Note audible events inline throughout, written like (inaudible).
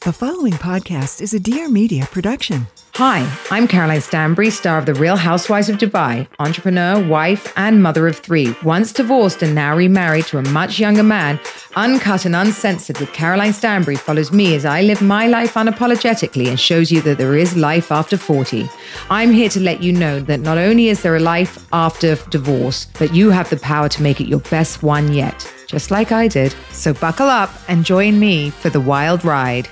The following podcast is a Dear Media production. Hi, I'm Caroline Stanbury, star of The Real Housewives of Dubai, entrepreneur, wife, and mother of three. Once divorced and now remarried to a much younger man, Uncut and Uncensored with Caroline Stanbury follows me as I live my life unapologetically and shows you that there is life after 40. I'm here to let you know that not only is there a life after divorce, but you have the power to make it your best one yet, just like I did. So buckle up and join me for the wild ride.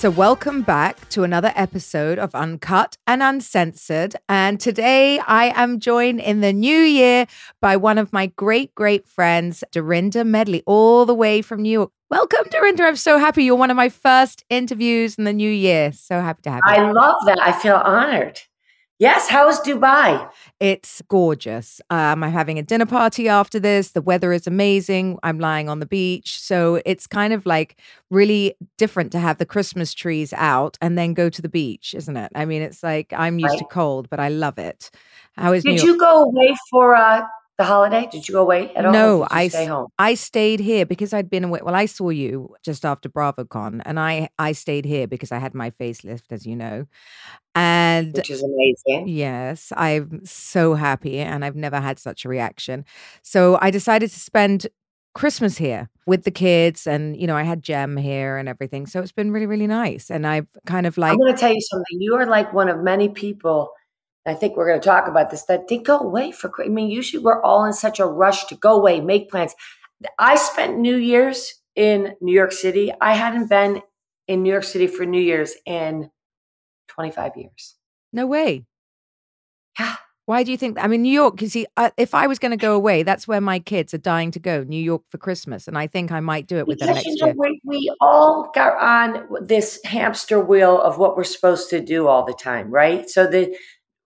So, welcome back to another episode of Uncut and Uncensored. And today I am joined in the new year by one of my great, great friends, Dorinda Medley, all the way from New York. Welcome, Dorinda. I'm so happy. You're one of my first interviews in the new year. So happy to have you. I love that. I feel honored. Yes. How is Dubai? It's gorgeous. Um, I'm having a dinner party after this. The weather is amazing. I'm lying on the beach. So it's kind of like really different to have the Christmas trees out and then go to the beach, isn't it? I mean, it's like I'm used Right. to cold, but I love it. How is Did you go away for uh, the holiday? Did you go away at all? No, I stay home. I stayed here because I'd been away. Well, I saw you just after BravoCon, and I I stayed here because I had my facelift, as you know. And Which is amazing. yes, I'm so happy, and I've never had such a reaction. So I decided to spend Christmas here with the kids, and you know, I had Jem here and everything. So it's been really, really nice. And I've kind of like I'm going to tell you something. You are like one of many people. I think we're going to talk about this. That did go away for. I mean, usually we're all in such a rush to go away, make plans. I spent New Year's in New York City. I hadn't been in New York City for New Year's in 25 years. no way. Yeah. Why do you think? I mean, New York. You see, uh, if I was going to go away, that's where my kids are dying to go. New York for Christmas, and I think I might do it with them next you know, year. we, we all got on this hamster wheel of what we're supposed to do all the time, right? So the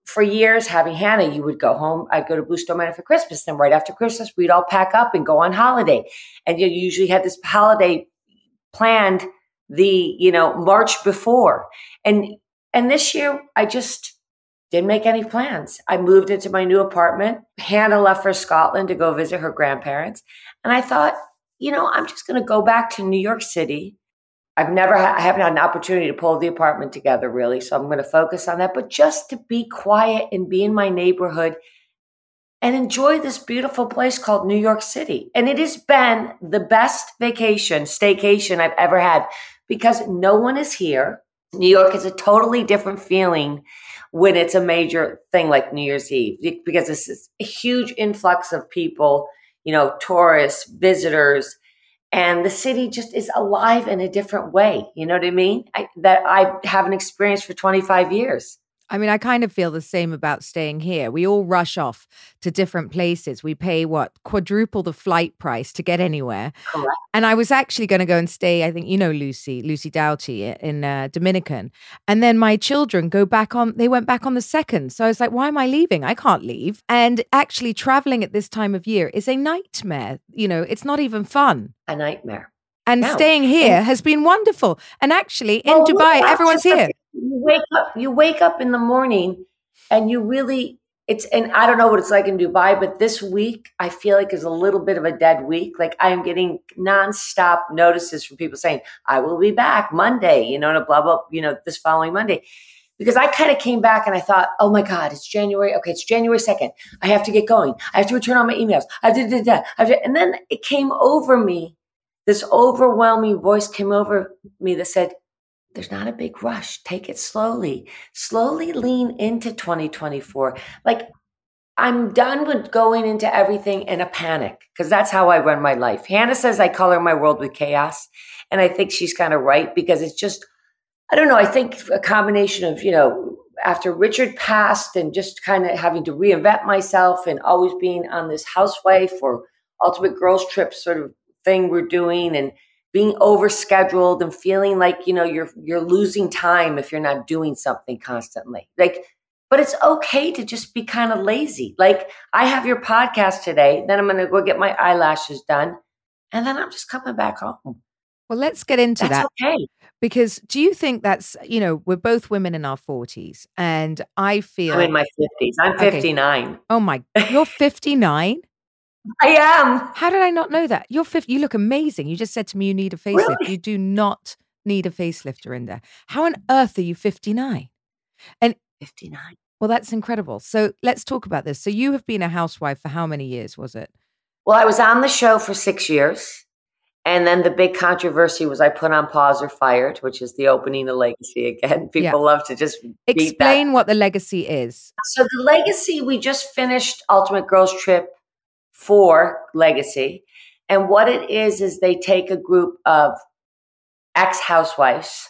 for years, having Hannah, you would go home. I'd go to Bluestone Manor for Christmas. Then right after Christmas, we'd all pack up and go on holiday. And you usually had this holiday planned the you know March before. And and this year, I just didn't make any plans. I moved into my new apartment. Hannah left for Scotland to go visit her grandparents, and I thought you know, I'm just going to go back to New York City. I've never, ha- I haven't had an opportunity to pull the apartment together really. So I'm going to focus on that, but just to be quiet and be in my neighborhood and enjoy this beautiful place called New York City. And it has been the best vacation, staycation I've ever had because no one is here. New York is a totally different feeling when it's a major thing like New Year's Eve because this is a huge influx of people, you know, tourists, visitors, and the city just is alive in a different way. You know what I mean? I, that I haven't experienced for 25 years. I mean, I kind of feel the same about staying here. We all rush off to different places. We pay what quadruple the flight price to get anywhere. Correct. And I was actually going to go and stay. I think you know Lucy, Lucy Doughty in uh, Dominican. And then my children go back on. They went back on the second. So I was like, why am I leaving? I can't leave. And actually, traveling at this time of year is a nightmare. You know, it's not even fun. A nightmare. And No. staying here has been wonderful. And actually, in Dubai, everyone's here. That You wake up. You wake up in the morning, and you really. It's and I don't know what it's like in Dubai, but this week I feel like is a little bit of a dead week. Like I am getting nonstop notices from people saying I will be back Monday, you know, and a blah blah, you know, this following Monday. Because I kind of came back and I thought, oh my God, it's January. Okay, it's January 2nd. I have to get going. I have to return all my emails. I did I and then it came over me. This overwhelming voice came over me that said, there's not a big rush. Take it slowly. Slowly lean into 2024. Like I'm done with going into everything in a panic because that's how I run my life. Hannah says I color my world with chaos. And I think she's kind of right because it's just, I don't know. I think a combination of, you know, after Richard passed and just kind of having to reinvent myself and always being on this housewife or ultimate girls trip sort of thing we're doing and being overscheduled and feeling like you know you're you're losing time if you're not doing something constantly like but it's okay to just be kind of lazy like i have your podcast today then i'm going to go get my eyelashes done and then i'm just coming back home Well, let's get into that's that. okay Because do you think that's, you know, we're both women in our 40s, and I feel, i'm in my 50s i'm Okay. 59 oh my, you're (laughs) 59? I am How did I not know that? You're 50, you look amazing. You just said to me you need a facelift. Really? You do not need a facelift, in there. How on earth are you 59? And 59. well, that's incredible. So let's talk about this. So you have been a housewife for how many years was it? Well, I was on the show for six years. And then the big controversy was I put on pause or fired, which is the opening of Legacy again. (laughs) People Yeah. love to just. Explain what the legacy is. So the Legacy, we just finished Ultimate Girls Trip for Legacy. And what it is, is they take a group of ex housewives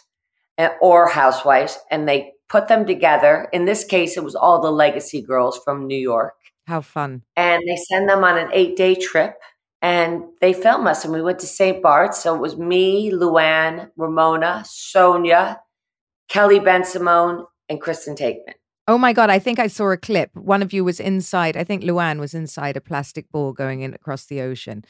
or housewives and they put them together. In this case, it was all the Legacy girls from New York. How fun. and they send them on an eight day trip and they film us and we went to st bart's so it was me luann ramona sonja kelly bensimon and kristen taekman Oh my God, I think I saw a clip. One of you was inside, I think Luann was inside a plastic ball going in across the ocean.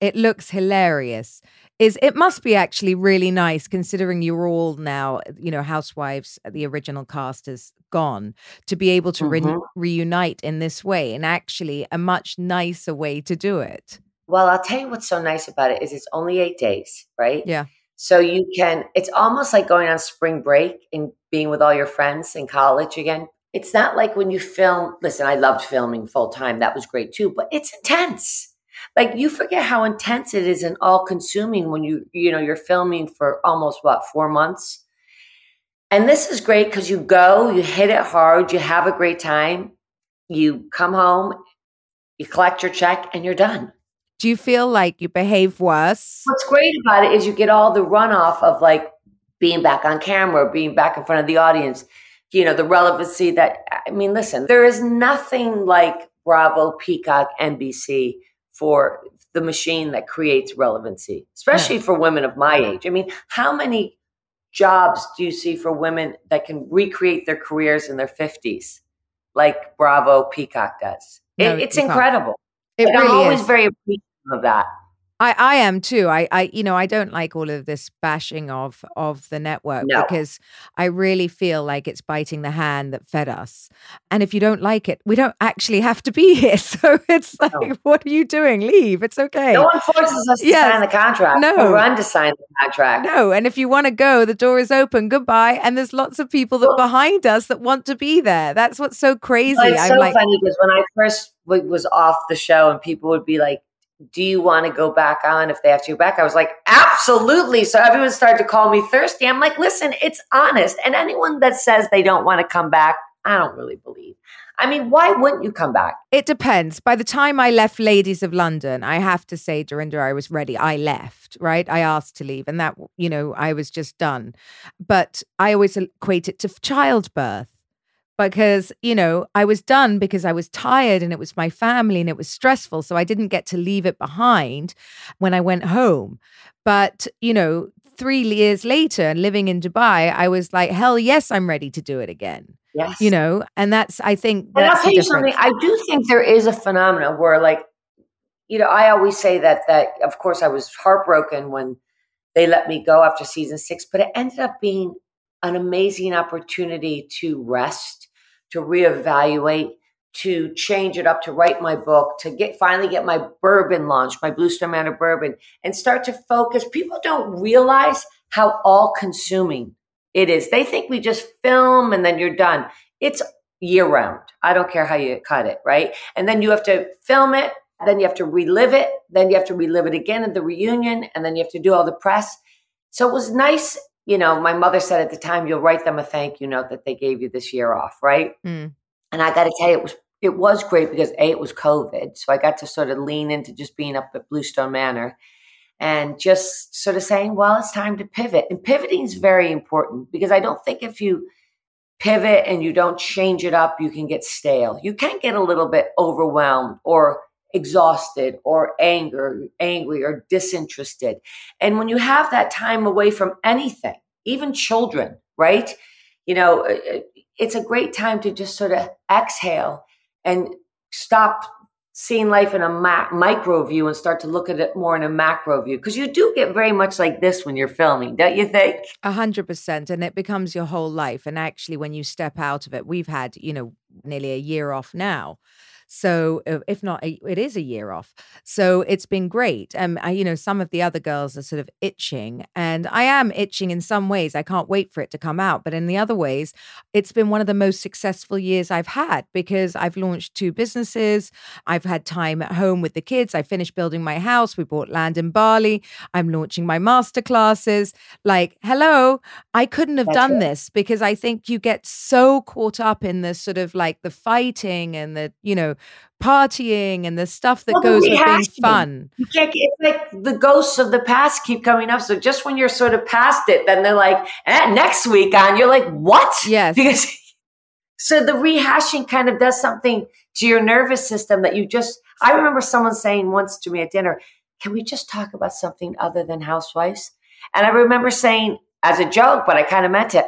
It looks hilarious. Is it must be actually really nice considering you're all now, you know, housewives, the original cast is gone, to be able to re- Mhm. reunite in this way and actually a much nicer way to do it. well i'll tell you what's so nice about it is it's only eight days right Yeah. so you can it's almost like going on spring break and being with all your friends in college again it's not like when you film listen i loved filming full time. That was great too but it's intense. Like you forget how intense it is and all consuming when you you know you're filming for almost what four months? And this is great because you go you hit it hard you have a great time you come home you collect your check and you're done. Do you feel like you behave worse? What's great about it is you get all the runoff of like being back on camera, being back in front of the audience, you know, the relevancy that, I mean, listen, there is nothing like Bravo, Peacock, NBC for the machine that creates relevancy, especially for women of my age. I mean, how many jobs do you see for women that can recreate their careers in their 50s like Bravo, Peacock does? It, it's incredible. It really I'm always is. very appreciative of that. I, I am too. I, I, you know, I don't like all of this bashing of of the network No. because I really feel like it's biting the hand that fed us. And if you don't like it, we don't actually have to be (laughs) here. So it's like, No. what are you doing? Leave. It's okay. No one forces us to sign the contract. No. We run to sign the contract. No, and if you want to go, the door is open. Goodbye. And there's lots of people that Well- behind us that want to be there. That's what's so crazy. It's I'm so like, funny because when I first was off the show and people would be like, do you want to go back on if they have to go back? I was like, absolutely. So everyone started to call me thirsty. I'm like, listen, it's honest. And anyone that says they don't want to come back, I don't really believe. I mean, why wouldn't you come back? It depends. By the time I left Ladies of London, I have to say, Dorinda, I was ready. I left, right? I asked to leave, and that, you know, I was just done. But I always equate it to childbirth because, you know, I was done because I was tired and it was my family and it was stressful. So I didn't get to leave it behind when I went home. But, you know, three years later and living in Dubai, I was like, hell yes, I'm ready to do it again. Yes. You know, and that's, I think And I'll tell you something. I do think there is a phenomenon where, like, you know, I always say that that of course I was heartbroken when they let me go after season six, but it ended up being an amazing opportunity to rest, to reevaluate, to change it up, to write my book, to get finally get my bourbon launched, my Bluestone Manor bourbon, and start to focus. People don't realize how all consuming it is. They think we just film and then you're done. It's year round. I don't care how you cut it, right? And then you have to film it, then you have to relive it, then you have to relive it again at the reunion, and then you have to do all the press. So it was nice. You know, my mother said at the time, you'll write them a thank you note that they gave you this year off, right? Mm. And I got to tell you, it was it was great because a it was COVID, so I got to sort of lean into just being up at Bluestone Manor and just sort of saying, well, it's time to pivot. And pivoting is very important because I don't think if you pivot and you don't change it up, you can get stale. You can get a little bit overwhelmed or exhausted or anger, angry or disinterested. And when you have that time away from anything, even children, right? You know, uh, it's a great time to just sort of exhale and stop seeing life in a ma- micro view and start to look at it more in a macro view because you do get very much like this when you're filming don't you think A hundred percent, and it becomes your whole life. And actually, when you step out of it, we've had, you know, nearly a year off now. So, uh, if not, it is a year off. So, it's been great. Um, you know, some of the other girls are sort of itching, and I am itching in some ways. I can't wait for it to come out. But in the other ways, it's been one of the most successful years I've had because I've launched two businesses. I've had time at home with the kids. I finished building my house. We bought land in Bali. I'm launching my master classes. Like, hello, I couldn't have That's done this because I think you get so caught up in the sort of like the fighting and the, you know, partying and the stuff that well, goes with being fun. it's like the ghosts of the past keep coming up. So just when you're sort of past it, then they're like, eh, next week on, you're like, what? Yes. Because (laughs) so the rehashing kind of does something to your nervous system that you just, I remember someone saying once to me at dinner, can we just talk about something other than housewives? And I remember saying as a joke, but I kind of meant it.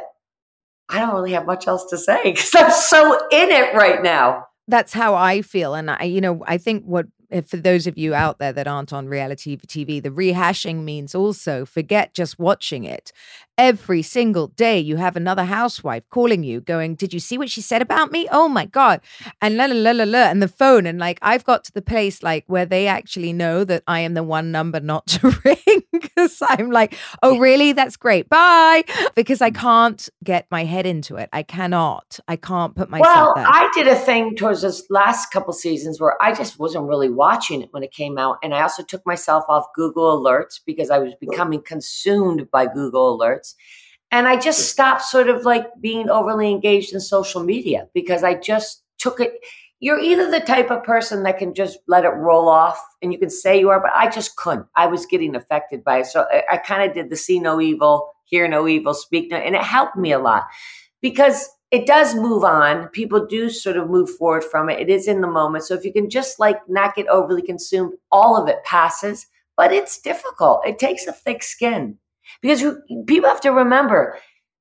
I don't really have much else to say because I'm so in it right now that's how I feel. And I, you know, I think what eh, for those of you out there that aren't on reality TV, the rehashing means also forget just watching it every single day you have another housewife calling you going did you see what she said about me? Oh my god. And la la la la la and the phone and like i've got to the place like where they actually know that i am the one number not to (laughs) ring because i'm like oh really? That's great. Bye. Because i mm. can't get my head into it. I cannot. I can't put myself well there. i did a thing towards this last couple seasons where i just wasn't really watching it when it came out and i also took myself off google alerts because i was becoming consumed by google alerts and I just stopped sort of like being overly engaged in social media because I just took it. You're either the type of person that can just let it roll off and you can say you are, but I just couldn't. I was getting affected by it. So I, I kind of did the see no evil, hear no evil, speak no, and it helped me a lot because it does move on. People do sort of move forward from it. It is in the moment. So if you can just like not get overly consumed, all of it passes, but it's difficult. It takes a thick skin. Because people have to remember,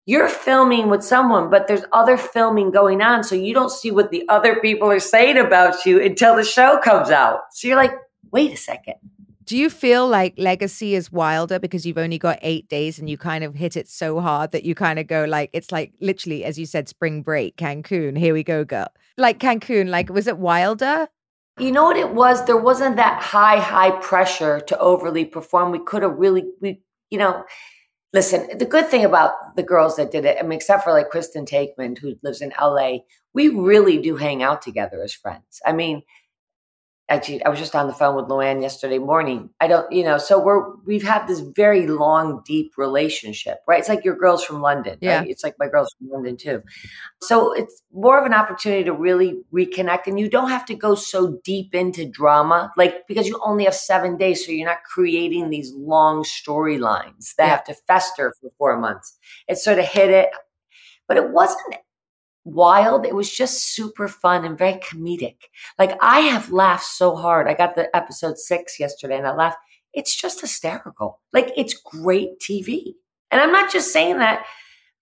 you're filming with someone, but there's other filming going on. So you don't see what the other people are saying about you until the show comes out. So you're like, wait a second. Do you feel like Legacy is wilder because you've only got eight days and you kind of hit it so hard that you kind of go like, it's like literally, as you said, spring break, Cancun, here we go, girl. Like Cancun, like, was it wilder? You know what it was? There wasn't that high, high pressure to overly perform. We could have really, we you know, listen, the good thing about the girls that did it, I mean, except for like Kristen Taekman, who lives in LA, we really do hang out together as friends. I mean, actually i was just on the phone with luann yesterday morning. I don't you know so we're we've had this very long deep relationship right? It's like your girls from london yeah. Right? it's like my girls from london too. So it's more of an opportunity to really reconnect and you don't have to go so deep into drama like because you only have seven days so you're not creating these long storylines that yeah. have to fester for four months. It sort of hit it. But it wasn't wild. It was just super fun and very comedic. Like I have laughed so hard. I got the episode six yesterday and I laughed. It's just hysterical. Like it's great TV. And I'm not just saying that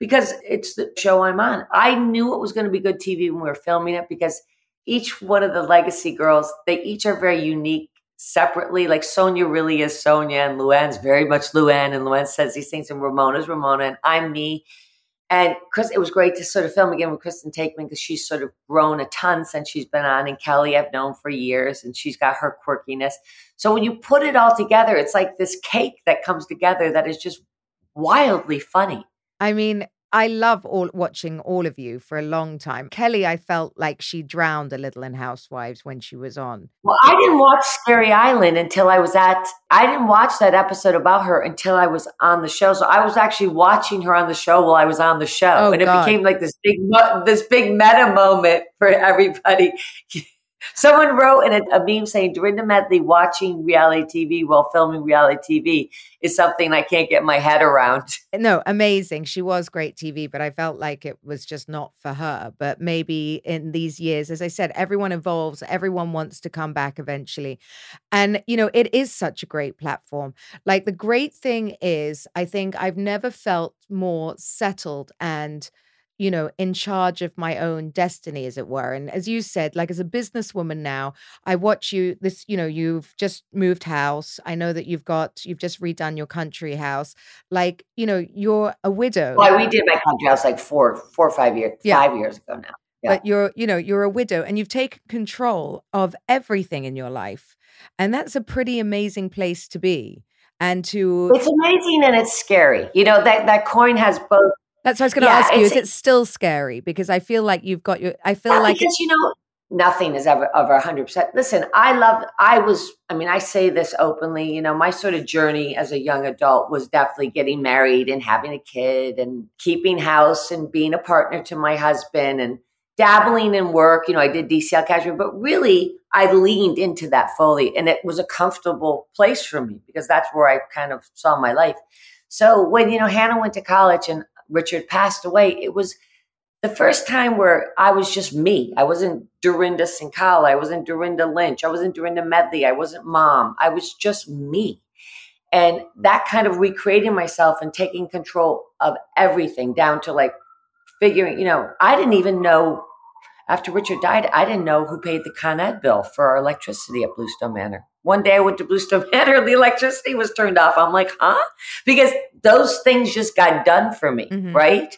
because it's the show I'm on. I knew it was going to be good TV when we were filming it because each one of the legacy girls, they each are very unique separately. Like Sonja really is Sonja and Luann's very much Luann and Luann says these things and Ramona's Ramona and I'm me and Chris, it was great to sort of film again with Kristen Taekman because she's sort of grown a ton since she's been on. And Kelly, I've known for years, and she's got her quirkiness. So when you put it all together, it's like this cake that comes together that is just wildly funny. I mean, I love all watching all of you for a long time. Kelly, I felt like she drowned a little in Housewives when she was on. Well, I didn't watch Scary Island until I was at I didn't watch that episode about her until I was on the show. So I was actually watching her on the show while I was on the show. Oh, and God. it became like this big this big meta moment for everybody. (laughs) Someone wrote in a, a, meme saying Dorinda Medley watching reality TV while filming reality TV is something I can't get my head around. (laughs) No, amazing. She was great TV, but I felt like it was just not for her. But maybe in these years, as I said, everyone evolves, everyone wants to come back eventually. And, you know, it is such a great platform. Like the great thing is, I think I've never felt more settled and you know, in charge of my own destiny, as it were. And as you said, like as a businesswoman now, I watch you this, you know, you've just moved house. I know that you've got, you've just redone your country house. Like, you know, you're a widow. Well, we did my country house like four, four or five years, yeah. five years ago now. yeah. but you're, you know, you're a widow and you've taken control of everything in your life. And that's a pretty amazing place to be. And to It's amazing and it's scary. You know, that that coin has both that's what I was going to yeah, ask you. Is it still scary? Because I feel like you've got your. I feel like because you know nothing is ever over 100%. Listen, I love, I was, I mean, I say this openly, you know, my sort of journey as a young adult was definitely getting married and having a kid and keeping house and being a partner to my husband and dabbling in work. You know, I did DCL cashmere, but really I leaned into that fully and it was a comfortable place for me because that's where I kind of saw my life. So when, you know, Hannah went to college and Richard passed away, it was, the first time where I was just me. I wasn't Dorinda Cinkala. I wasn't Dorinda Lynch. I wasn't Dorinda Medley. I wasn't mom. I was just me. And that kind of recreating myself and taking control of everything down to like figuring, you know, I didn't even know after Richard died, I didn't know who paid the Con Ed bill for our electricity at Bluestone Manor. One day I went to Bluestone (laughs) Manor, the electricity was turned off. I'm like, huh? Because those things just got done for me, mm-hmm. right?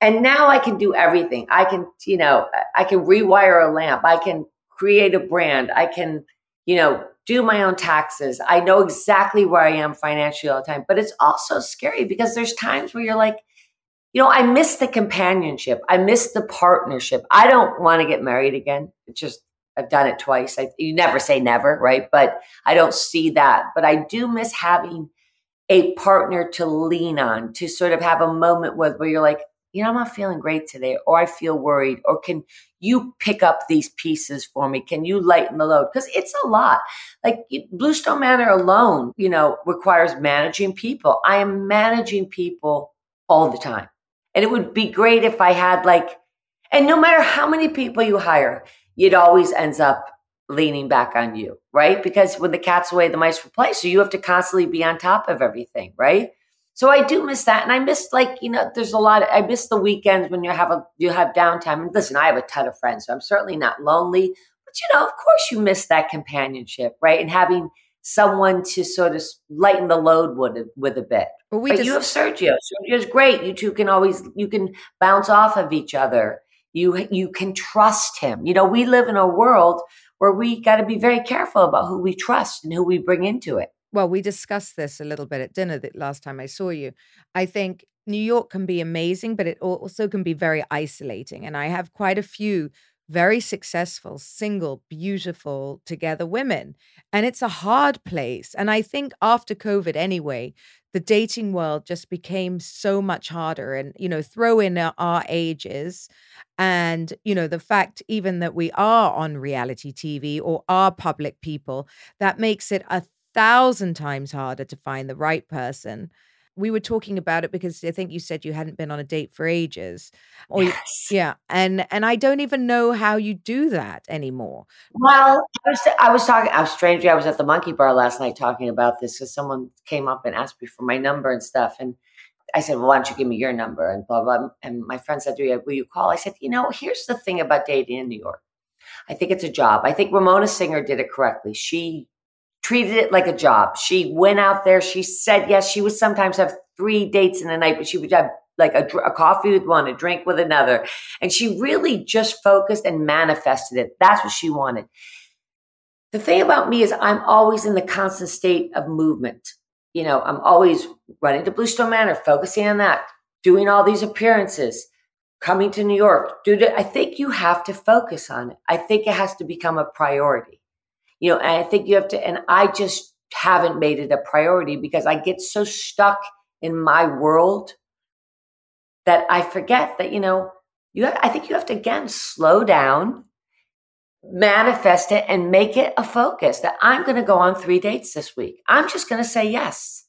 And now I can do everything. I can, you know, I can rewire a lamp. I can create a brand. I can, you know, do my own taxes. I know exactly where I am financially all the time. But it's also scary because there's times where you're like, you know, I miss the companionship. I miss the partnership. I don't want to get married again. It's just, I've done it twice. I, you never say never, right? But I don't see that. But I do miss having a partner to lean on, to sort of have a moment with where you're like, you know, I'm not feeling great today, or I feel worried, or can you pick up these pieces for me? Can you lighten the load? Because it's a lot. Like Bluestone Manor alone, you know, requires managing people. I am managing people all the time. And it would be great if I had like, and no matter how many people you hire, it always ends up leaning back on you, right? Because when the cat's away, the mice will play. So you have to constantly be on top of everything, right? So I do miss that. And I miss like, you know, there's a lot of, I miss the weekends when you have a, you have downtime. And listen, I have a ton of friends, so I'm certainly not lonely, but you know, of course you miss that companionship, right? And having someone to sort of lighten the load with, with a bit. Well, we but just, you have Sergio. Sergio's great. You two can always, you can bounce off of each other. You, you can trust him. You know, we live in a world where we got to be very careful about who we trust and who we bring into it well, we discussed this a little bit at dinner the last time I saw you. I think New York can be amazing, but it also can be very isolating. And I have quite a few very successful, single, beautiful, together women. And it's a hard place. And I think after COVID, anyway, the dating world just became so much harder. And, you know, throw in our ages and, you know, the fact even that we are on reality TV or are public people, that makes it a thousand times harder to find the right person. We were talking about it because I think you said you hadn't been on a date for ages. Or yes. yeah, and and I don't even know how you do that anymore. Well, I was I was talking. I was strangely I was at the Monkey Bar last night talking about this because someone came up and asked me for my number and stuff, and I said, well, why don't you give me your number and blah blah. And my friend said to me, will you call? I said, you know, here's the thing about dating in New York. I think it's a job. I think Ramona Singer did it correctly. She treated it like a job. She went out there. She said yes. She would sometimes have three dates in a night, but she would have like a, a, coffee with one, a drink with another. And she really just focused and manifested it. That's what she wanted. The thing about me is I'm always in the constant state of movement. You know, I'm always running to Bluestone Manor, focusing on that, doing all these appearances, coming to New York. Dude, I think you have to focus on it. I think it has to become a priority you know, and I think you have to, and I just haven't made it a priority because I get so stuck in my world that I forget that, you know, you have, I think you have to again slow down, manifest it, and make it a focus that I'm going to go on three dates this week. I'm just going to say yes.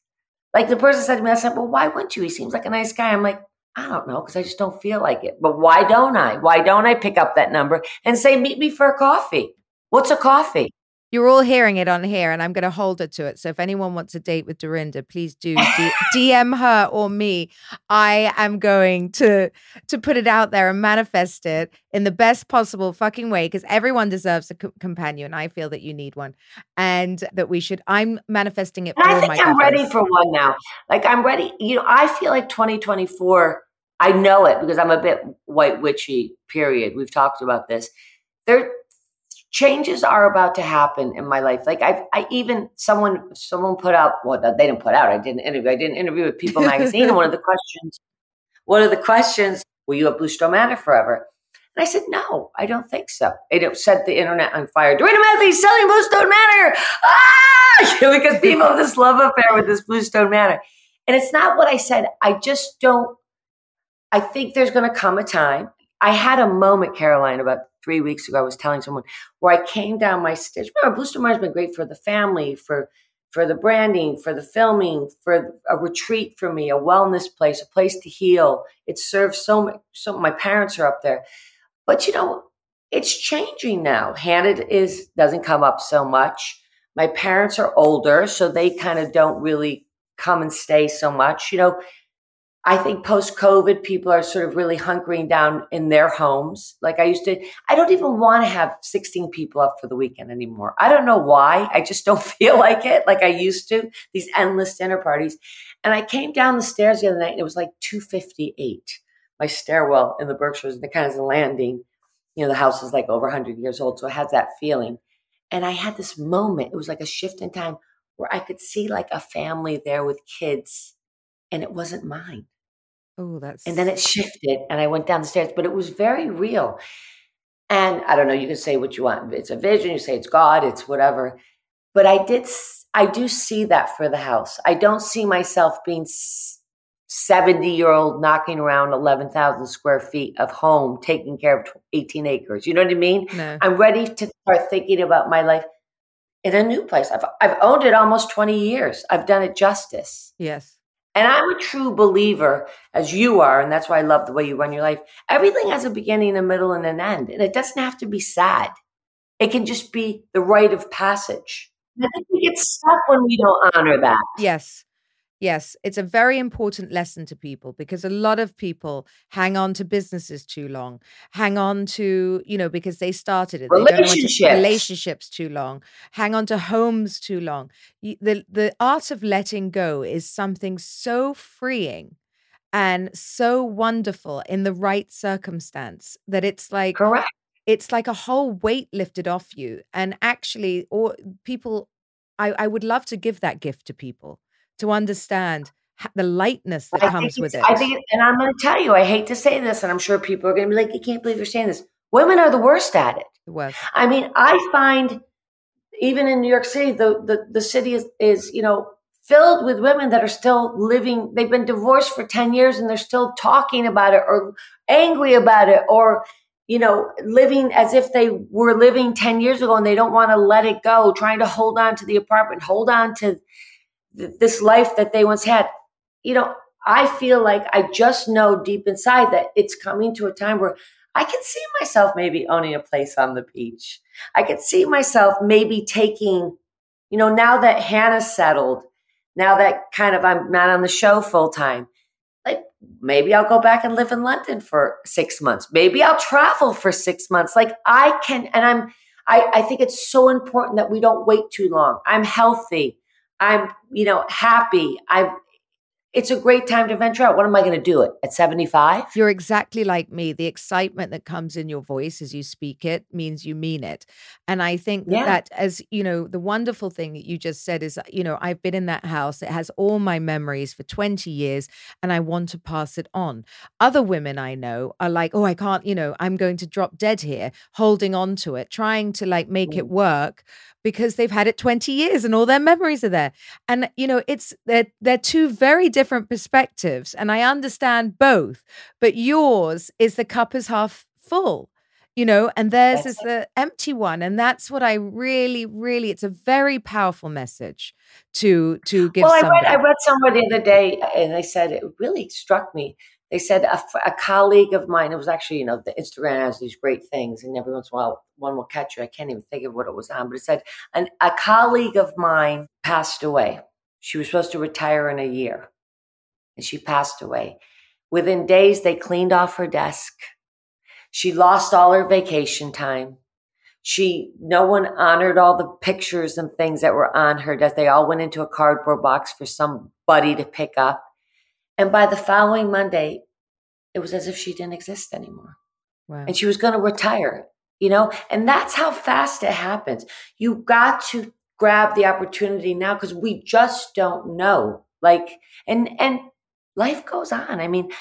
Like the person said to me, I said, Well, why wouldn't you? He seems like a nice guy. I'm like, I don't know, because I just don't feel like it. But why don't I? Why don't I pick up that number and say, Meet me for a coffee? What's a coffee? You're all hearing it on here, and I'm going to hold her to it. So if anyone wants a date with Dorinda, please do D- DM her or me. I am going to to put it out there and manifest it in the best possible fucking way because everyone deserves a co- companion. I feel that you need one, and that we should. I'm manifesting it. And I think I'm ready for one now. Like I'm ready. You know, I feel like 2024 I know it because I'm a bit white witchy, period. We've talked about this. There changes are about to happen in my life. Like I've, I even someone someone put out well they didn't put out. I didn't interview. I didn't interview with People (laughs) Magazine. and one of the questions, one of the questions, will you have Bluestone Manor forever? And I said, no, I don't think so. It set the internet on fire. Dorena Matthews selling Bluestone Manor. Ah! (laughs) because people have this love affair with this Bluestone Manor. And it's not what I said. I just don't, I think there's going to come a time. I had a moment, Caroline, about three weeks ago. I was telling someone where I came down my stairs. Remember, Bluestone Manor has been great for the family, for for the branding, for the filming, for a retreat for me, a wellness place, a place to heal. It serves so much. So my parents are up there. But you know, it's changing now. Hannah is doesn't come up so much. My parents are older, so they kind of don't really come and stay so much. You know, I think post COVID, people are sort of really hunkering down in their homes. Like I used to, I don't even want to have 16 people up for the weekend anymore. I don't know why. I just don't (laughs) feel like it like I used to, these endless dinner parties. And I came down the stairs the other night and it was like 258 my stairwell in the Berkshires, the kind of landing. You know, the house is like over 100 years old, so it has that feeling. And I had this moment. It was like a shift in time where I could see like a family there with kids, and it wasn't mine. Oh, that's. And then it shifted, and I went down the stairs, but it was very real. And I don't know. You can say what you want. It's a vision. You say it's God. It's whatever. But I did. I do see that for the house. I don't see myself being 70 year old knocking around 11,000 square feet of home, taking care of 18 acres. You know what I mean? No. I'm ready to start thinking about my life in a new place. I've, I've owned it almost 20 years. I've done it justice. Yes. And I'm a true believer, as you are, and that's why I love the way you run your life. Everything has a beginning, a middle, and an end. And it doesn't have to be sad. It can just be the rite of passage. I think we get stuck when we don't honor that. Yes. Yes, it's a very important lesson to people because a lot of people hang on to businesses too long, hang on to, you know, because they started it. Relationships. They relationships too long, hang on to homes too long. The, the art of letting go is something so freeing and so wonderful in the right circumstance that it's like, correct. It's like a whole weight lifted off you. And actually, or people, I, I would love to give that gift to people to understand the lightness that I comes with it. I think, and I'm going to tell you, I hate to say this, and I'm sure people are going to be like, "You can't believe you're saying this." Women are the worst at it. Well, I mean, I find even in New York City, the the, the city is is you know filled with women that are still living. They've been divorced for ten years, and they're still talking about it or angry about it or you know, living as if they were living 10 years ago and they don't want to let it go, trying to hold on to the apartment, hold on to this life that they once had. You know, I feel like I just know deep inside that it's coming to a time where I can see myself maybe owning a place on the beach. I could see myself maybe taking, you know, now that Hannah's settled, now that kind of I'm not on the show full time, like maybe I'll go back and live in London for six months. Maybe I'll travel for six months. Like I can, and I'm, I, I think it's so important that we don't wait too long. I'm healthy. I'm, you know, happy. I it's a great time to venture out. What am I going to do it at 75? You're exactly like me. The excitement that comes in your voice as you speak it means you mean it. And I think yeah. that as, you know, the wonderful thing that you just said is, you know, I've been in that house. It has all my memories for 20 years and I want to pass it on. Other women I know are like, oh, I can't, you know, I'm going to drop dead here, holding on to it, trying to like make mm. it work because they've had it 20 years and all their memories are there. And you know, it's they're they're two very different perspectives and I understand both, but yours is the cup is half full. You know, and theirs is the empty one, and that's what I really, really. It's a very powerful message to to give. Well, I read, I read somewhere the other day, and they said it really struck me they said a, a, colleague of mine, it was actually, you know, the Instagram has these great things and every once in a while one will catch you. I can't even think of what it was on, but it said an, a colleague of mine passed away. She was supposed to retire in a year and she passed away. Within days, they cleaned off her desk. She lost all her vacation time. She, no one honored all the pictures and things that were on her desk. They all went into a cardboard box for somebody to pick up and by the following Monday, it was as if she didn't exist anymore. Wow. And she was going to retire, you know? And that's how fast it happens. You got to grab the opportunity now because we just don't know. Like, and, and life goes on. I mean,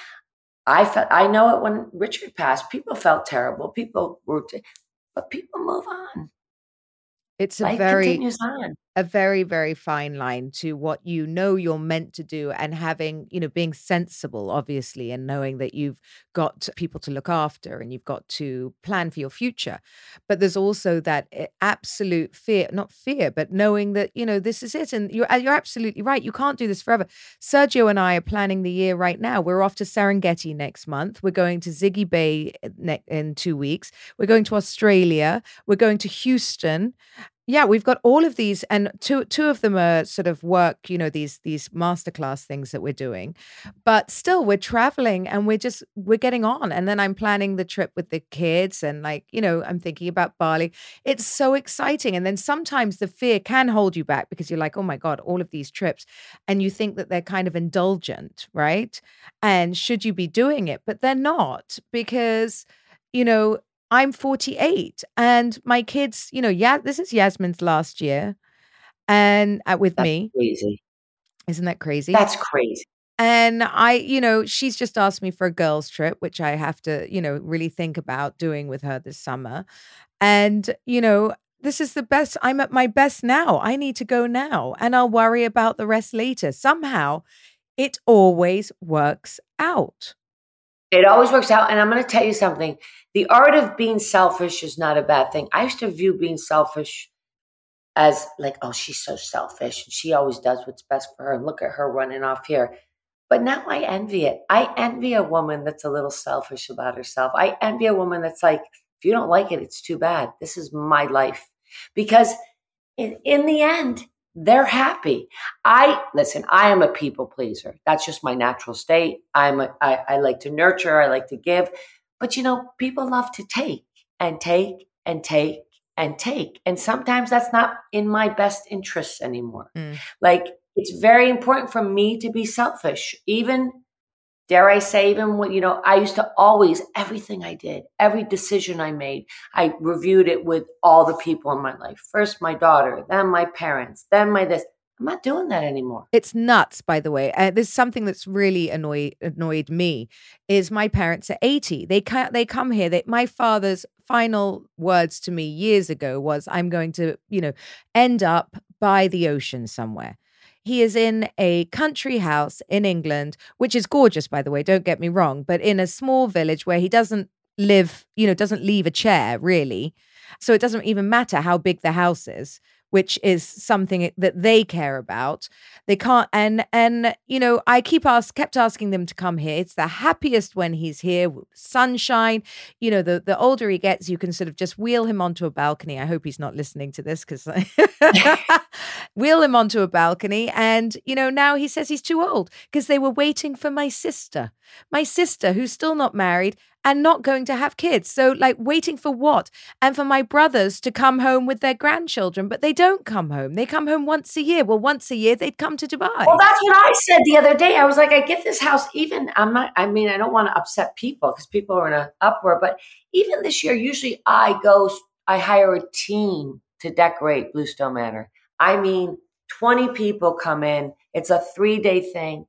I felt, I know it when Richard passed, people felt terrible. People were, but people move on. It's a Life very continues on. A very very fine line to what you know you're meant to do and having you know being sensible obviously and knowing that you've got people to look after and you've got to plan for your future. But there's also that eh, absolute fear not fear but knowing that you know this is it and you're you're absolutely right you can't do this forever. Sergio and I are planning the year right now. We're off to Serengeti next month. We're going to Zighy Bay eh, in 2 weeks. We're going to Australia. We're going to Houston yeah, we've got all of these, and two two of them are sort of work, you know, these these masterclass things that we're doing. But still, we're traveling and we're just we're getting on. And then I'm planning the trip with the kids, and like you know, I'm thinking about Bali. It's so exciting. And then sometimes the fear can hold you back because you're like, oh my god, all of these trips, and you think that they're kind of indulgent, right? And should you be doing it? But they're not because you know I'm 48 and my kids, you know, yeah, this is Yasmin's last year and uh, with That's me. crazy. Isn't that crazy? That's crazy. and I, you know, she's just asked me for a girls' trip, which I have to, you know, really think about doing with her this summer. And, you know, this is the best. I'm at my best now. I need to go now and I'll worry about the rest later. Somehow it always works out. It always works out. And I'm going to tell you something. The art of being selfish is not a bad thing. I used to view being selfish as like, oh, she's so selfish and she always does what's best for her. And look at her running off here. But now I envy it. I envy a woman that's a little selfish about herself. I envy a woman that's like, if you don't like it, it's too bad. This is my life. Because in, in the end, they're happy. I listen, I am a people pleaser. That's just my natural state. I'm a, I, I like to nurture, I like to give. But you know, people love to take and take and take and take. And sometimes that's not in my best interests anymore. Mm. Like it's very important for me to be selfish, even dare I say, even when, you know, I used to always, everything I did, every decision I made, I reviewed it with all the people in my life. First my daughter, then my parents, then my this. I'm not doing that anymore. It's nuts, by the way. Uh, there's something that's really annoyed annoyed me. Is my parents are 80. They ca- they come here. They, my father's final words to me years ago was, "I'm going to, you know, end up by the ocean somewhere." He is in a country house in England, which is gorgeous, by the way. Don't get me wrong, but in a small village where he doesn't live, you know, doesn't leave a chair really. So it doesn't even matter how big the house is which is something that they care about. They can't and and you know, I keep ask kept asking them to come here. It's the happiest when he's here, sunshine. You know, the the older he gets, you can sort of just wheel him onto a balcony. I hope he's not listening to this because (laughs) (laughs) wheel him onto a balcony. And, you know, now he says he's too old because they were waiting for my sister, my sister who's still not married and not going to have kids. So, like, waiting for what? And for my brothers to come home with their grandchildren, but they don't come home. They come home once a year. Well, once a year, they'd come to Dubai. Well, that's what I said the other day. I was like, I get this house even, I'm not, I mean, I don't want to upset people because people are in an uproar, but even this year, usually I go, I hire a team to decorate Bluestone Manor. I mean, 20 people come in. It's a three day thing.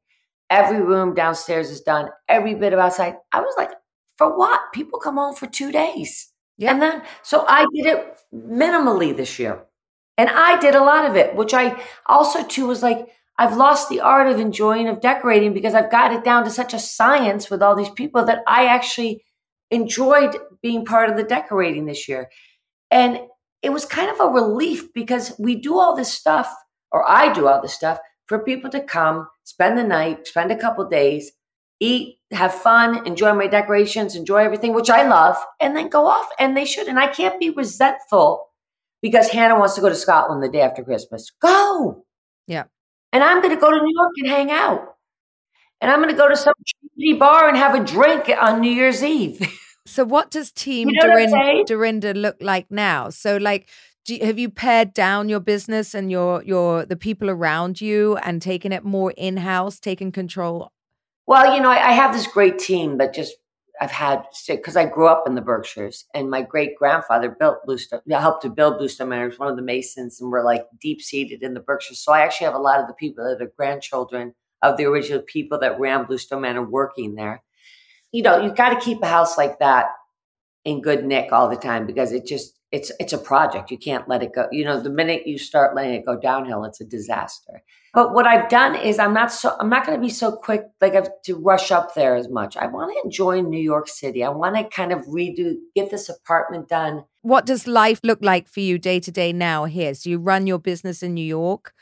Every room downstairs is done. Every bit of outside. I was like, for what? People come home for two days. Yeah. And then, so I did it minimally this year. And I did a lot of it, which I also too was like, I've lost the art of enjoying of decorating because I've got it down to such a science with all these people that I actually enjoyed being part of the decorating this year. And it was kind of a relief because we do all this stuff, or I do all this stuff for people to come, spend the night, spend a couple days, eat, have fun, enjoy my decorations, enjoy everything, which I love, and then go off. And they should. And I can't be resentful because Hannah wants to go to Scotland the day after Christmas. Go. Yeah. And I'm going to go to New York and hang out. And I'm going to go to some cheeky bar and have a drink on New Year's Eve. (laughs) So, what does Team You know Dorinda. Dorinda look like now? So, like, do you, have you pared down your business and your your the people around you and taken it more in house, taken control Well, you know, I, I have this great team that just I've had because I grew up in the Berkshires, and my great grandfather built Bluestone, helped to build Bluestone Manor. was one of the masons, and we're like deep seated in the Berkshires. So I actually have a lot of the people that are grandchildren of the original people that ran Bluestone Manor working there. You know, you've got to keep a house like that in good nick all the time because it just it's it's a project. You can't let it go. You know, the minute you start letting it go downhill, it's a disaster. But what I've done is I'm not so I'm not going to be so quick like I've to rush up there as much. I want to enjoy New York City. I want to kind of redo get this apartment done. What does life look like for you day to day now here? So you run your business in New York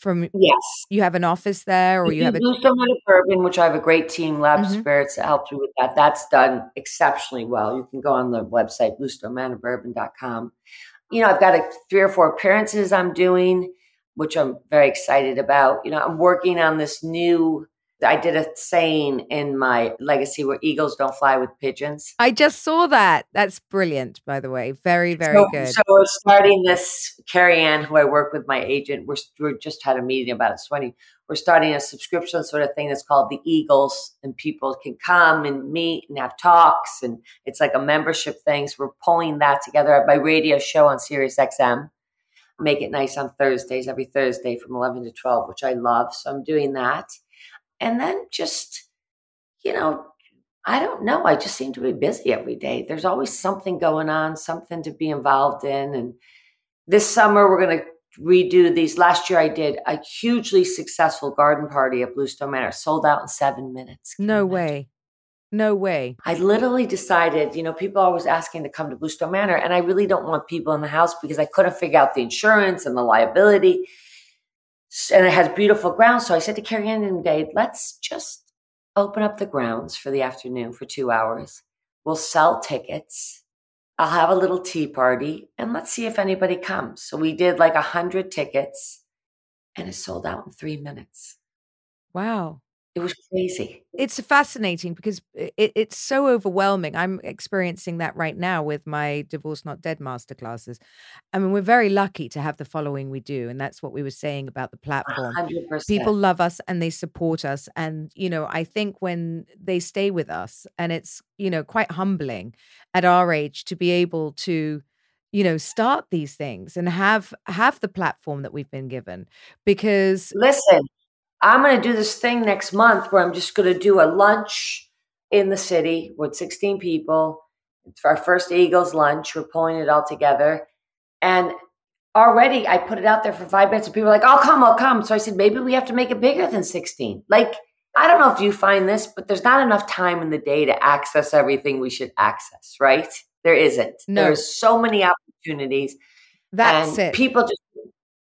from yes you have an office there or you have a Bluestone Manor Bourbon, which I have a great team, Lab mm-hmm. Spirits, that helped me with that. That's done exceptionally well. You can go on the website, bluestonemanorBourbon.com. You know, I've got a, three or four appearances I'm doing, which I'm very excited about. You know, I'm working on this new I did a saying in my legacy where eagles don't fly with pigeons. I just saw that. That's brilliant, by the way. Very, very so, good. So we're starting this. Carrie Ann, who I work with, my agent, we're, we just had a meeting about it. It's funny. We're starting a subscription sort of thing that's called the Eagles, and people can come and meet and have talks, and it's like a membership thing. So we're pulling that together at my radio show on Sirius XM. Make it nice on Thursdays, every Thursday from 11 to 12, which I love. So I'm doing that and then just, you know, I don't know. I just seem to be busy every day. There's always something going on, something to be involved in. And this summer, we're going to redo these. Last year, I did a hugely successful garden party at Bluestone Manor, sold out in seven minutes. No way. No way. I literally decided, you know, people are always asking to come to Bluestone Manor, and I really don't want people in the house because I couldn't figure out the insurance and the liability and it has beautiful grounds. So I said to Carrie Ann and Dave, let's just open up the grounds for the afternoon for two hours. We'll sell tickets. I'll have a little tea party and let's see if anybody comes. So we did like a hundred tickets and it sold out in three minutes. Wow. It was crazy. It's fascinating because it, it's so overwhelming. I'm experiencing that right now with my Divorce Not Dead masterclasses. I mean, we're very lucky to have the following we do. And that's what we were saying about the platform. 100%. People love us and they support us. And, you know, I think when they stay with us, and it's, you know, quite humbling at our age to be able to you know start these things and have have the platform that we've been given because listen I'm going to do this thing next month where I'm just going to do a lunch in the city with 16 people. It's our first Eagles lunch. We're pulling it all together. And already I put it out there for five minutes and people are like, I'll come, I'll come. So I said, maybe we have to make it bigger than 16. Like, I don't know if you find this, but there's not enough time in the day to access everything we should access, right? There isn't. No. There's so many opportunities. That's it. People just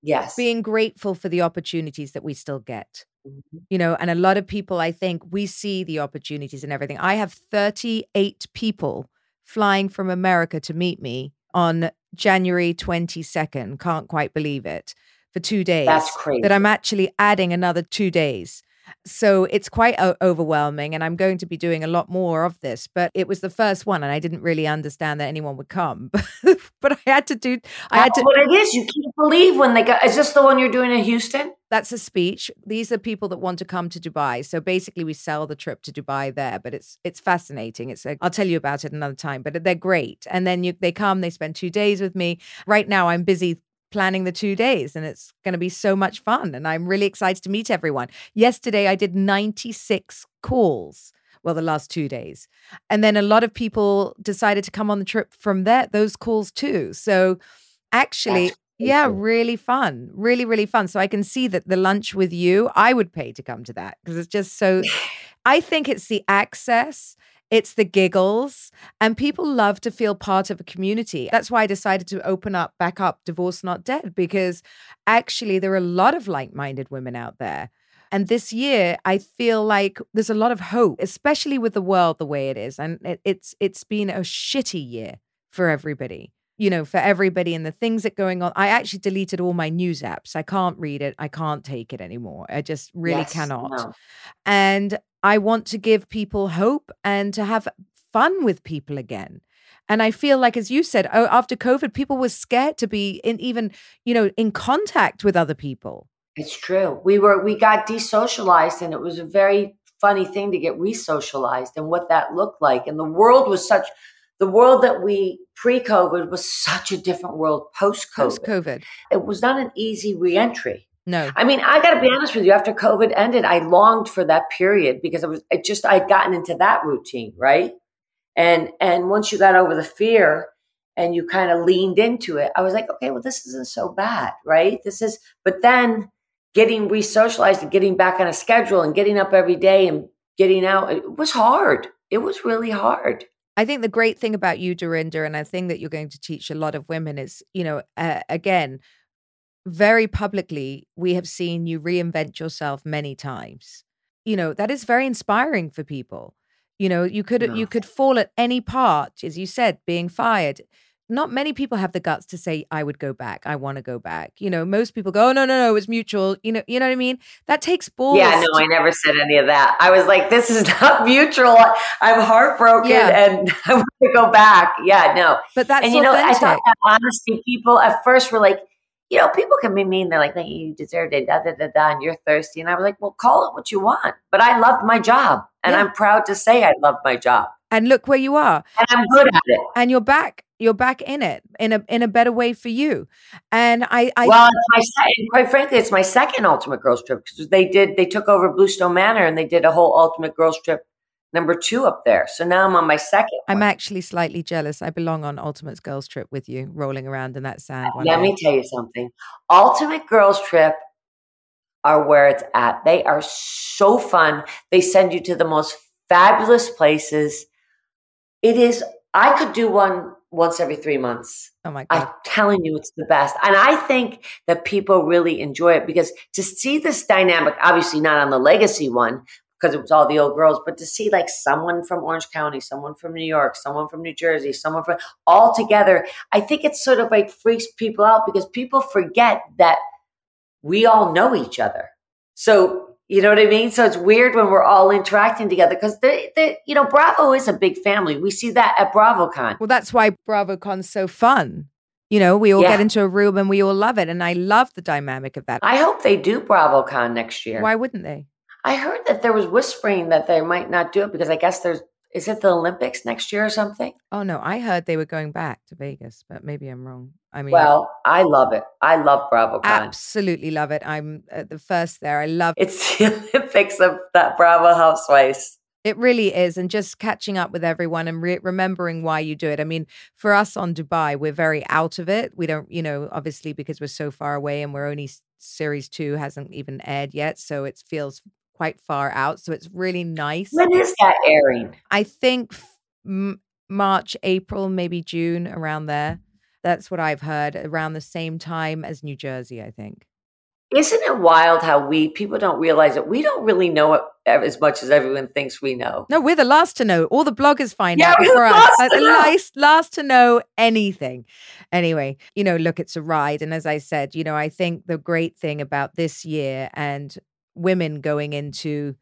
Yes. Being grateful for the opportunities that we still get. Mm-hmm. You know, and a lot of people, I think, we see the opportunities and everything. I have 38 people flying from America to meet me on January 22nd. Can't quite believe it. For two days. That's crazy. That I'm actually adding another two days. So it's quite o- overwhelming, and I'm going to be doing a lot more of this. But it was the first one, and I didn't really understand that anyone would come. (laughs) but I had to do. I had to. Oh, what it is, you can't believe when they got. Is this the one you're doing in Houston? That's a speech. These are people that want to come to Dubai. So basically, we sell the trip to Dubai there. But it's it's fascinating. It's a, I'll tell you about it another time. But they're great. And then you, they come. They spend two days with me. Right now, I'm busy planning the two days and it's going to be so much fun. And I'm really excited to meet everyone. Yesterday, I did 96 calls. Well, the last two days. And then a lot of people decided to come on the trip from there, those calls too. So actually, yeah, really fun. Really, really fun. So I can see that the lunch with you, I would pay to come to that because it's just so, (laughs) I think it's the access it's the giggles, and people love to feel part of a community. That's why I decided to open up, back up Divorce Not Dead, because actually there are a lot of like minded women out there. And this year, I feel like there's a lot of hope, especially with the world the way it is. And it, it's it's been a shitty year for everybody you know, for everybody and the things that going on. I actually deleted all my news apps. I can't read it. I can't take it anymore. I just really yes, cannot. No. And I want to give people hope and to have fun with people again. And I feel like, as you said, oh, after COVID, people were scared to be in even, you know, in contact with other people. It's true. We were we got desocialized, and it was a very funny thing to get re-socialized and what that looked like. And the world was such the world that we pre-COVID was such a different world post-COVID. Post-COVID. It was not an easy reentry. No. I mean, I got to be honest with you. After COVID ended, I longed for that period because it was it just I'd gotten into that routine, right? And and once you got over the fear and you kind of leaned into it, I was like, okay, well, this isn't so bad, right? This is, but then getting re-socialized and getting back on a schedule and getting up every day and getting out, it was hard. It was really hard. I think the great thing about you, Dorinda, and I think that you're going to teach a lot of women is, you know, uh, again, very publicly, we have seen you reinvent yourself many times. You know, that is very inspiring for people. You know, you could you could fall at any part, as you said, being fired not many people have the guts to say i would go back i want to go back you know most people go oh no no no it's mutual you know you know what i mean that takes balls yeah no i never said any of that i was like this is (laughs) not mutual i'm heartbroken yeah. and (laughs) i want to go back yeah no but that's and you authentic. know i thought that honesty people at first were like you know, people can be mean. They're like, hey, you deserved it, da, da, da, da, and you're thirsty. And I was like, well, call it what you want. But I loved my job. And yeah. I'm proud to say I loved my job. And look where you are. And I'm good at it. And you're back you're back in it in a in a better way for you. And I, I well, my second, quite frankly, it's my second Ultimate Girls Trip because they did they took over Bluestone Manor and they did a whole Ultimate Girls Trip number two up there. So now I'm on my second. I'm actually slightly jealous. I belong on Ultimate Girls Trip with you, rolling around in that sand. Let day. me tell you something. Ultimate Girls Trip are where it's at. They are so fun. They send you to the most fabulous places. It is. I could do one once every three months. Oh my God. I'm telling you, it's the best. And I think that people really enjoy it because to see this dynamic, obviously not on the legacy one, because it was all the old girls, but to see like someone from Orange County, someone from New York, someone from New Jersey, someone from all together, I think it sort of like freaks people out because people forget that we all know each other. So you know what I mean? So it's weird when we're all interacting together because they, they, you know, Bravo is a big family. We see that at BravoCon. Well, that's why BravoCon's so fun. You know, we all yeah. get into a room and we all love it, and I love the dynamic of that. I hope they do BravoCon next year. Why wouldn't they? I heard that there was whispering that they might not do it because I guess there's is it the Olympics next year or something? Oh no, I heard they were going back to Vegas, but maybe I'm wrong. I mean, well, I love it. I love BravoCon. I absolutely love it. I'm at the first there. I love it's (laughs) the Olympics of that Bravo Housewives. It really is, and just catching up with everyone and re- remembering why you do it. I mean, for us on Dubai, we're very out of it. We don't, you know, obviously because we're so far away and we're only series two hasn't even aired yet, so it feels quite far out. So it's really nice. When is that airing? I think m- March, April, maybe June, around there. That's what I've heard around the same time as New Jersey, I think. Isn't it wild how we people don't realize it? We don't really know it as much as everyone thinks we know. No, we're the last to know. All the bloggers find yeah, out before us. Last to, last, last to know anything. Anyway, you know, look, it's a ride. And as I said, you know, I think the great thing about this year and women going into,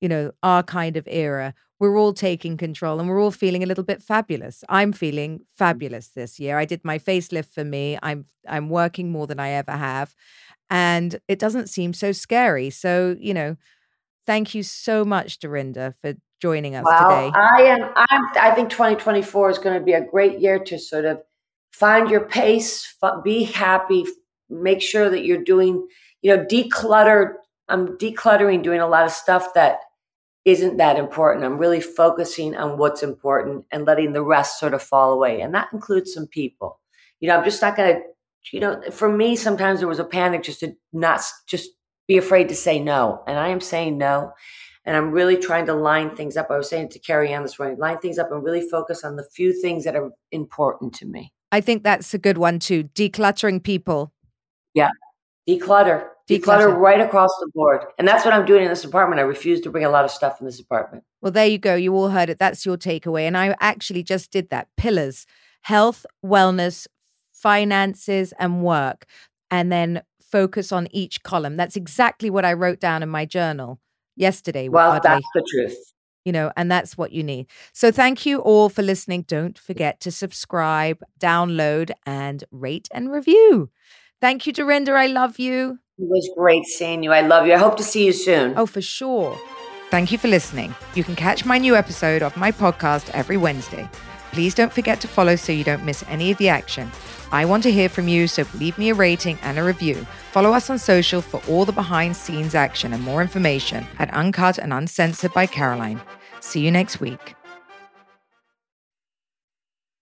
you know, our kind of era, we're all taking control and we're all feeling a little bit fabulous. I'm feeling mm. fabulous this year. I did my facelift for me. I'm I'm working more than I ever have. And it doesn't seem so scary. So, you know, thank you so much, Dorinda, for joining us well, today. I am I'm I think 2024 is going to be a great year to sort of find your pace, be happy, make sure that you're doing, you know, declutter I'm decluttering, doing a lot of stuff that isn't that important. I'm really focusing on what's important and letting the rest sort of fall away. And that includes some people. You know, I'm just not going to, you know, for me, sometimes there was a panic just to not just be afraid to say no. And I am saying no. And I'm really trying to line things up. I was saying to Carrie Ann this morning, line things up and really focus on the few things that are important to me. I think that's a good one too. Decluttering people. Yeah. Declutter. Declutter right across the board. And that's what I'm doing in this apartment. I refuse to bring a lot of stuff in this apartment. Well, there you go. You all heard it. That's your takeaway. And I actually just did that. Pillars health, wellness, finances, and work. And then focus on each column. That's exactly what I wrote down in my journal yesterday. Well, that's the truth. You know, and that's what you need. So thank you all for listening. Don't forget to subscribe, download, and rate and review. Thank you, Dorinda. I love you. It was great seeing you. I love you. I hope to see you soon. Oh, for sure. Thank you for listening. You can catch my new episode of my podcast every Wednesday. Please don't forget to follow so you don't miss any of the action. I want to hear from you, so leave me a rating and a review. Follow us on social for all the behind scenes action and more information at Uncut and Uncensored by Caroline. See you next week.